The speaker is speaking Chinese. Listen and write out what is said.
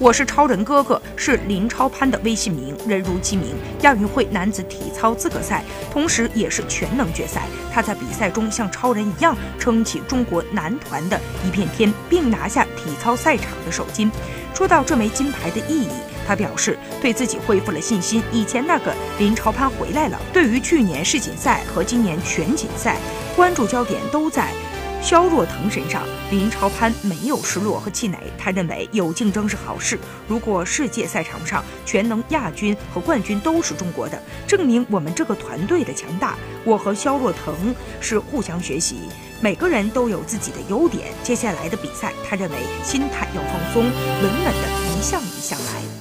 我是超人哥哥，是林超攀的微信名，人如其名。亚运会男子体操资格赛，同时也是全能决赛。他在比赛中像超人一样撑起中国男团的一片天，并拿下体操赛场的首金。说到这枚金牌的意义，他表示对自己恢复了信心。以前那个林超攀回来了。对于去年世锦赛和今年全锦赛，关注焦点都在。肖若腾身上，林超攀没有失落和气馁。他认为有竞争是好事。如果世界赛场上全能亚军和冠军都是中国的，证明我们这个团队的强大。我和肖若腾是互相学习，每个人都有自己的优点。接下来的比赛，他认为心态要放松，稳稳的一项一项来。